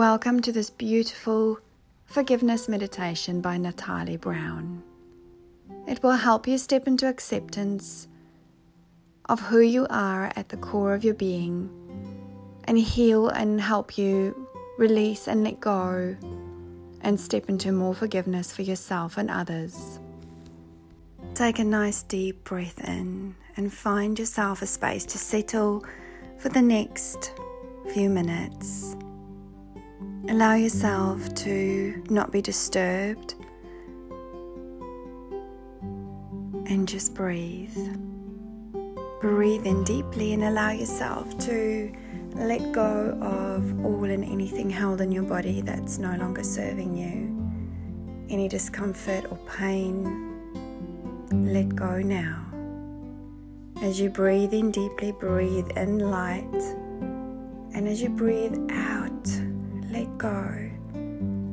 Welcome to this beautiful forgiveness meditation by Natalie Brown. It will help you step into acceptance of who you are at the core of your being and heal and help you release and let go and step into more forgiveness for yourself and others. Take a nice deep breath in and find yourself a space to settle for the next few minutes. Allow yourself to not be disturbed and just breathe. Breathe in deeply and allow yourself to let go of all and anything held in your body that's no longer serving you. Any discomfort or pain, let go now. As you breathe in deeply, breathe in light. And as you breathe out, go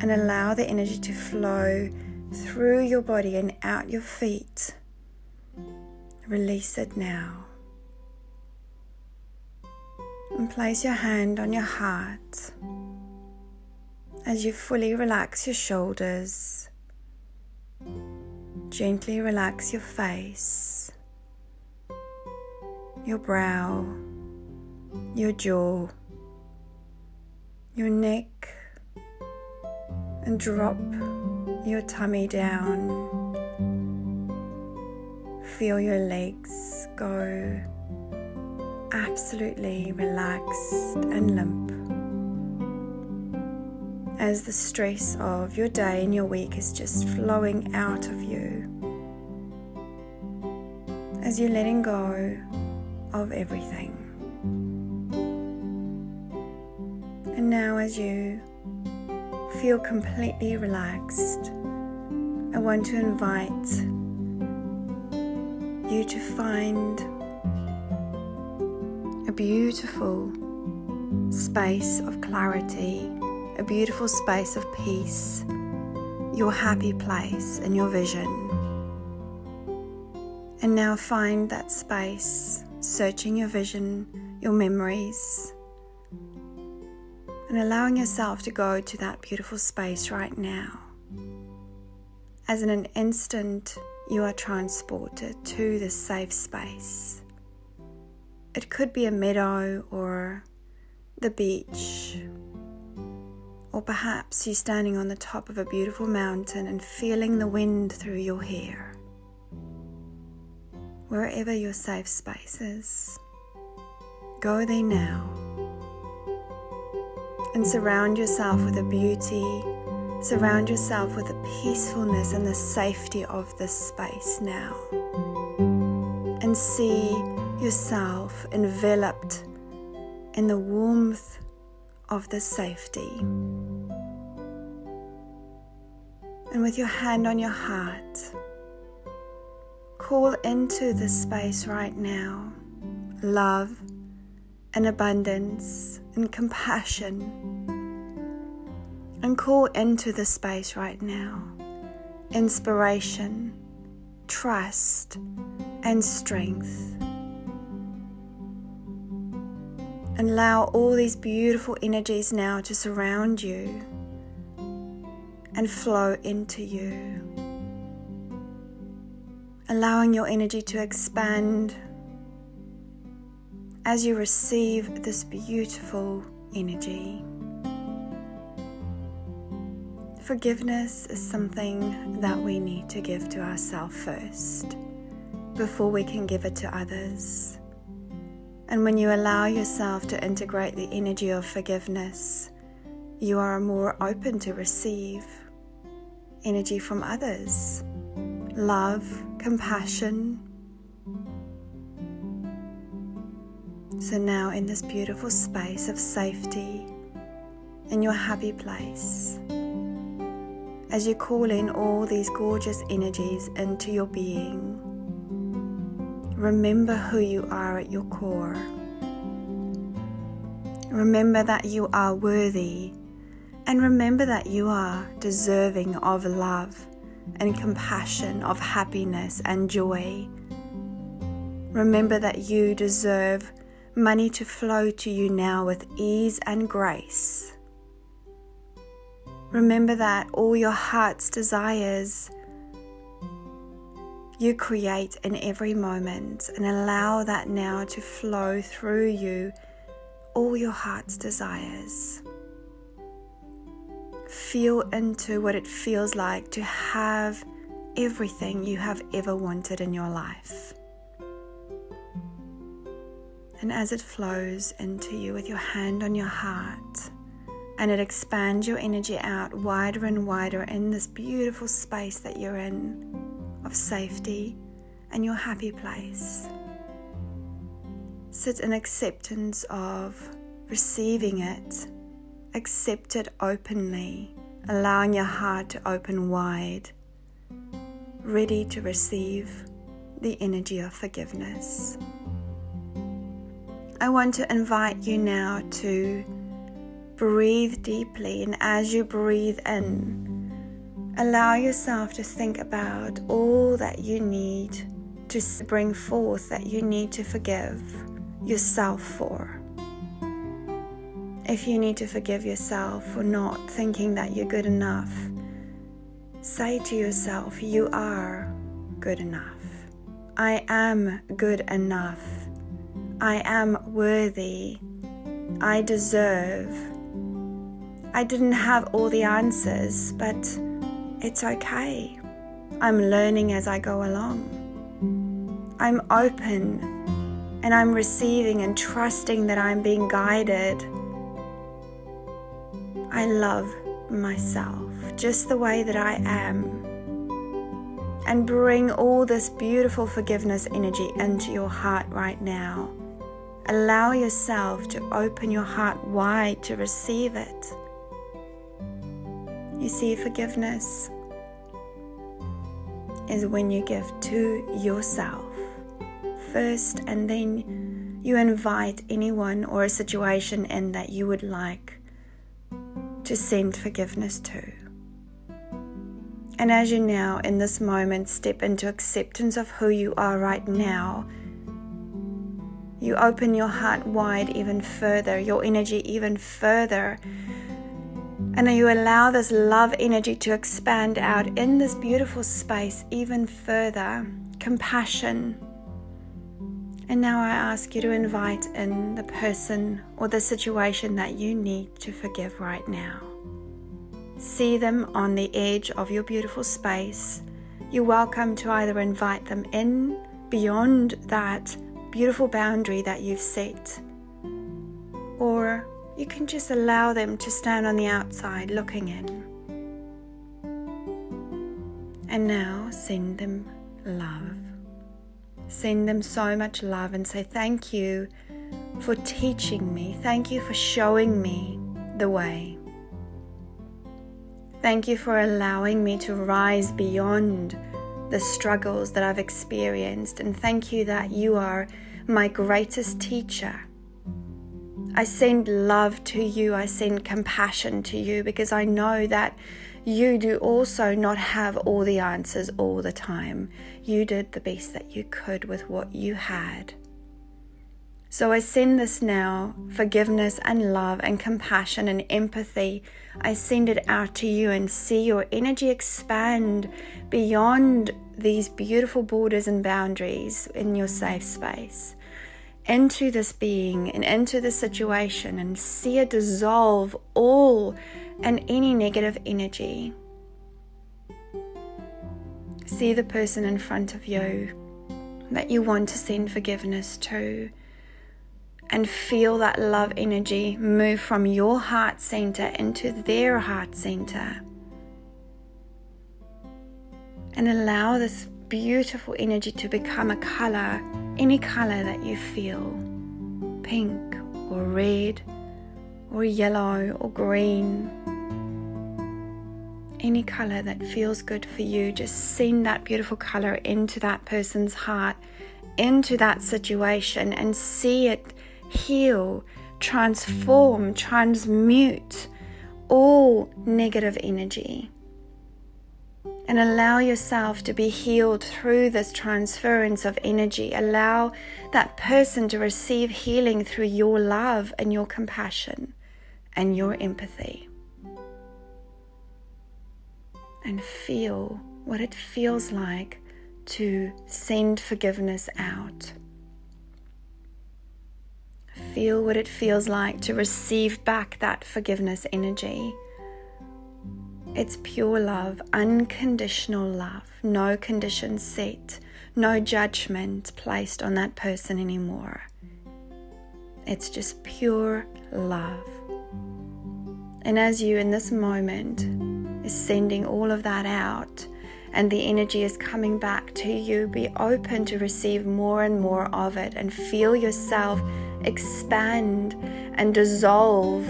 and allow the energy to flow through your body and out your feet. Release it now. And place your hand on your heart as you fully relax your shoulders. Gently relax your face, your brow, your jaw your neck and drop your tummy down. Feel your legs go absolutely relaxed and limp. As the stress of your day and your week is just flowing out of you. As you're letting go of everything. Now, as you feel completely relaxed, I want to invite you to find a beautiful space of clarity, a beautiful space of peace, your happy place and your vision. And now find that space, searching your vision, your memories and allowing yourself to go to that beautiful space right now. As in an instant, you are transported to this safe space. It could be a meadow or the beach, or perhaps you're standing on the top of a beautiful mountain and feeling the wind through your hair. Wherever your safe space is, go there now and surround yourself with the beauty, surround yourself with the peacefulness and the safety of this space now. And see yourself enveloped in the warmth of the safety. And with your hand on your heart, call into this space right now love and abundance and compassion. And call into the space right now inspiration, trust, and strength. And allow all these beautiful energies now to surround you and flow into you. Allowing your energy to expand as you receive this beautiful energy. Forgiveness is something that we need to give to ourselves first before we can give it to others. And when you allow yourself to integrate the energy of forgiveness, you are more open to receive energy from others love, compassion, So now, in this beautiful space of safety, in your happy place, as you call in all these gorgeous energies into your being, remember who you are at your core. Remember that you are worthy, and remember that you are deserving of love and compassion, of happiness and joy. Remember that you deserve money to flow to you now with ease and grace. Remember that all your heart's desires you create in every moment and allow that now to flow through you, all your heart's desires. Feel into what it feels like to have everything you have ever wanted in your life. And as it flows into you with your hand on your heart, and it expands your energy out wider and wider in this beautiful space that you're in of safety and your happy place. Sit in acceptance of receiving it, accept it openly, allowing your heart to open wide, ready to receive the energy of forgiveness. I want to invite you now to breathe deeply, and as you breathe in, Allow yourself to think about all that you need to bring forth that you need to forgive yourself for. If you need to forgive yourself for not thinking that you're good enough, say to yourself, You are good enough. I am good enough. I am worthy. I deserve. I didn't have all the answers, but it's okay. I'm learning as I go along. I'm open and I'm receiving and trusting that I'm being guided. I love myself just the way that I am. And bring all this beautiful forgiveness energy into your heart right now. Allow yourself to open your heart wide to receive it. You see, forgiveness is when you give to yourself first and then you invite anyone or a situation in that you would like to send forgiveness to. And as you now, in this moment, step into acceptance of who you are right now, you open your heart wide even further, your energy even further and you allow this love energy to expand out in this beautiful space even further. Compassion. And now I ask you to invite in the person or the situation that you need to forgive right now. See them on the edge of your beautiful space. You're welcome to either invite them in beyond that beautiful boundary that you've set or you can just allow them to stand on the outside looking in. And now send them love. Send them so much love and say, Thank you for teaching me. Thank you for showing me the way. Thank you for allowing me to rise beyond the struggles that I've experienced. And thank you that you are my greatest teacher I send love to you, I send compassion to you because I know that you do also not have all the answers all the time. You did the best that you could with what you had. So I send this now forgiveness and love and compassion and empathy. I send it out to you and see your energy expand beyond these beautiful borders and boundaries in your safe space into this being and into the situation and see it dissolve all and any negative energy. See the person in front of you that you want to send forgiveness to and feel that love energy move from your heart center into their heart center. And allow this beautiful energy to become a color, any color that you feel pink or red or yellow or green. Any color that feels good for you, just send that beautiful color into that person's heart, into that situation, and see it heal, transform, hmm. transmute all negative energy and allow yourself to be healed through this transference of energy. Allow that person to receive healing through your love and your compassion and your empathy. and feel what it feels like to send forgiveness out. Feel what it feels like to receive back that forgiveness energy. It's pure love, unconditional love, no conditions set, no judgment placed on that person anymore. It's just pure love. And as you in this moment is sending all of that out and the energy is coming back to you, be open to receive more and more of it and feel yourself expand and dissolve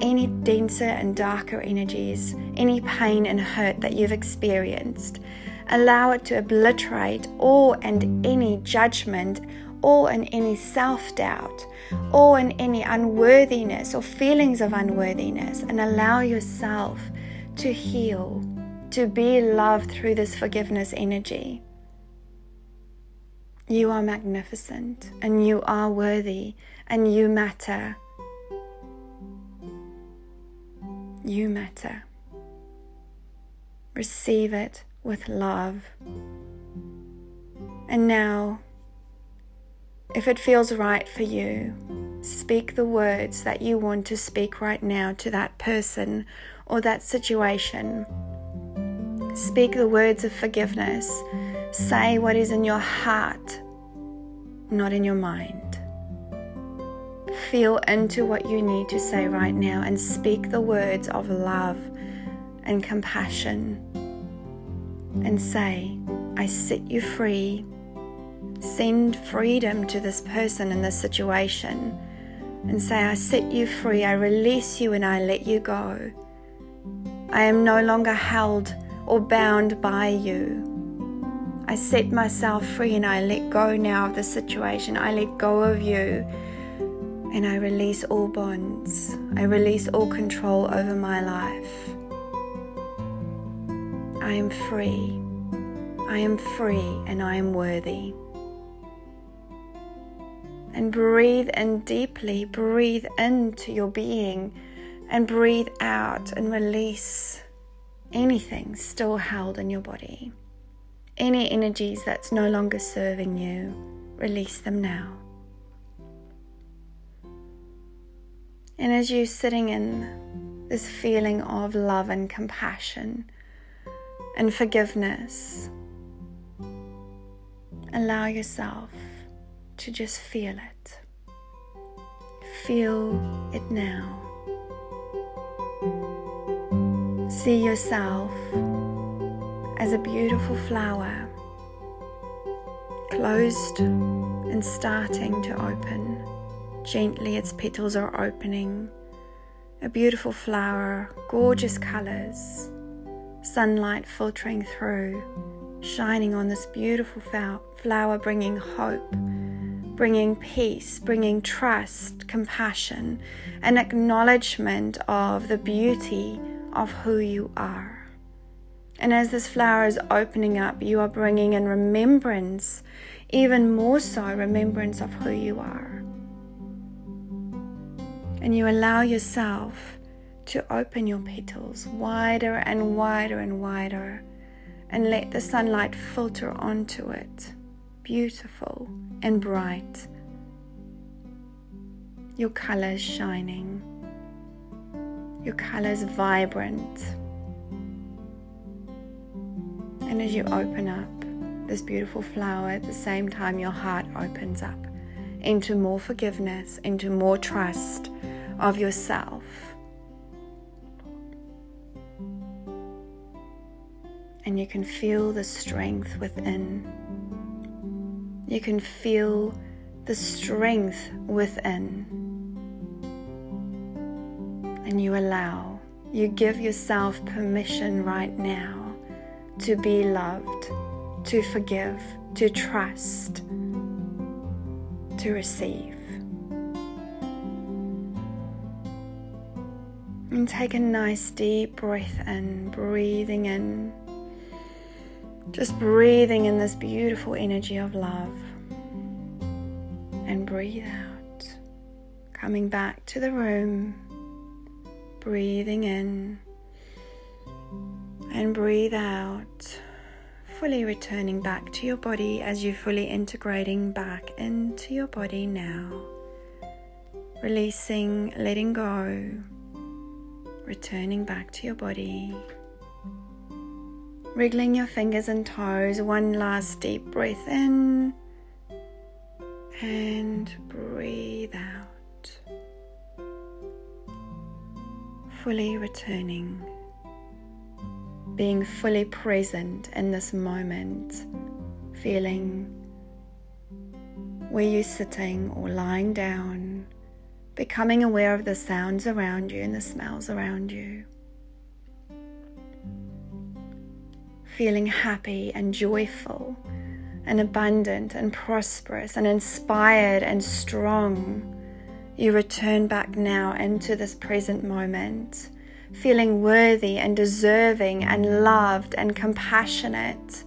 any denser and darker energies, any pain and hurt that you've experienced. Allow it to obliterate all and any judgment, all and any self doubt, all and any unworthiness or feelings of unworthiness, and allow yourself to heal, to be loved through this forgiveness energy. You are magnificent and you are worthy and you matter. You matter. Receive it with love. And now, if it feels right for you, speak the words that you want to speak right now to that person or that situation. Speak the words of forgiveness. Say what is in your heart, not in your mind. Feel into what you need to say right now and speak the words of love and compassion. And say, I set you free. Send freedom to this person in this situation. And say, I set you free. I release you and I let you go. I am no longer held or bound by you. I set myself free and I let go now of the situation. I let go of you and I release all bonds. I release all control over my life. I am free. I am free and I am worthy. And breathe in deeply, breathe into your being and breathe out and release anything still held in your body. Any energies that's no longer serving you, release them now. And as you're sitting in this feeling of love and compassion and forgiveness, allow yourself to just feel it. Feel it now. See yourself as a beautiful flower, closed and starting to open. Gently, its petals are opening. A beautiful flower, gorgeous colors, sunlight filtering through, shining on this beautiful flower, bringing hope, bringing peace, bringing trust, compassion, an acknowledgement of the beauty of who you are. And as this flower is opening up, you are bringing in remembrance, even more so, remembrance of who you are. And you allow yourself to open your petals wider and wider and wider and let the sunlight filter onto it, beautiful and bright. Your colors shining your colors vibrant. And as you open up this beautiful flower, at the same time, your heart opens up into more forgiveness, into more trust of yourself. And you can feel the strength within. You can feel the strength within and you allow, you give yourself permission right now to be loved, to forgive, to trust, to receive. And take a nice deep breath in, breathing in, just breathing in this beautiful energy of love. And breathe out, coming back to the room. Breathing in, And breathe out, fully returning back to your body as you're fully integrating back into your body now. Releasing, letting go, returning back to your body. Wriggling your fingers and toes, one last deep breath in and breathe out. Fully returning being fully present in this moment, feeling where you're sitting or lying down, becoming aware of the sounds around you and the smells around you. Feeling happy and joyful and abundant and prosperous and inspired and strong. You return back now into this present moment feeling worthy and deserving and loved and compassionate,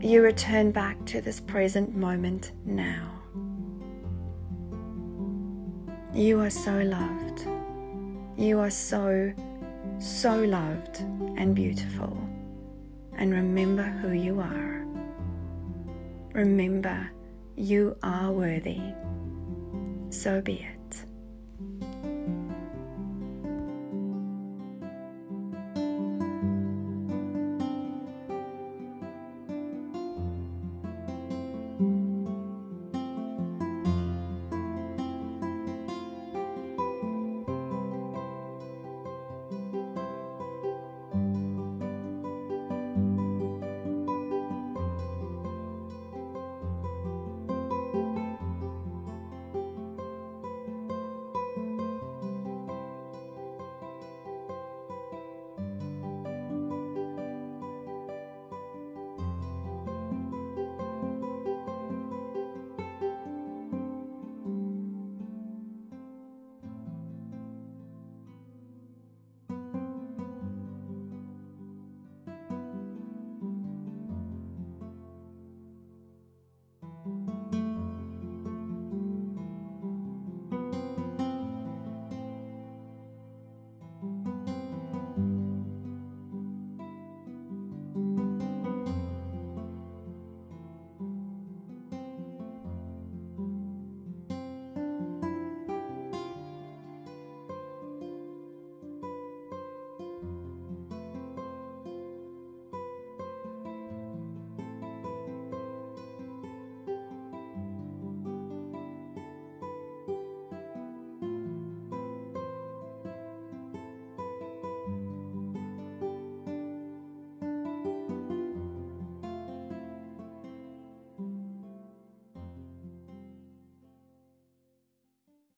you return back to this present moment now. You are so loved. You are so, so loved and beautiful. And remember who you are. Remember, you are worthy. So be it.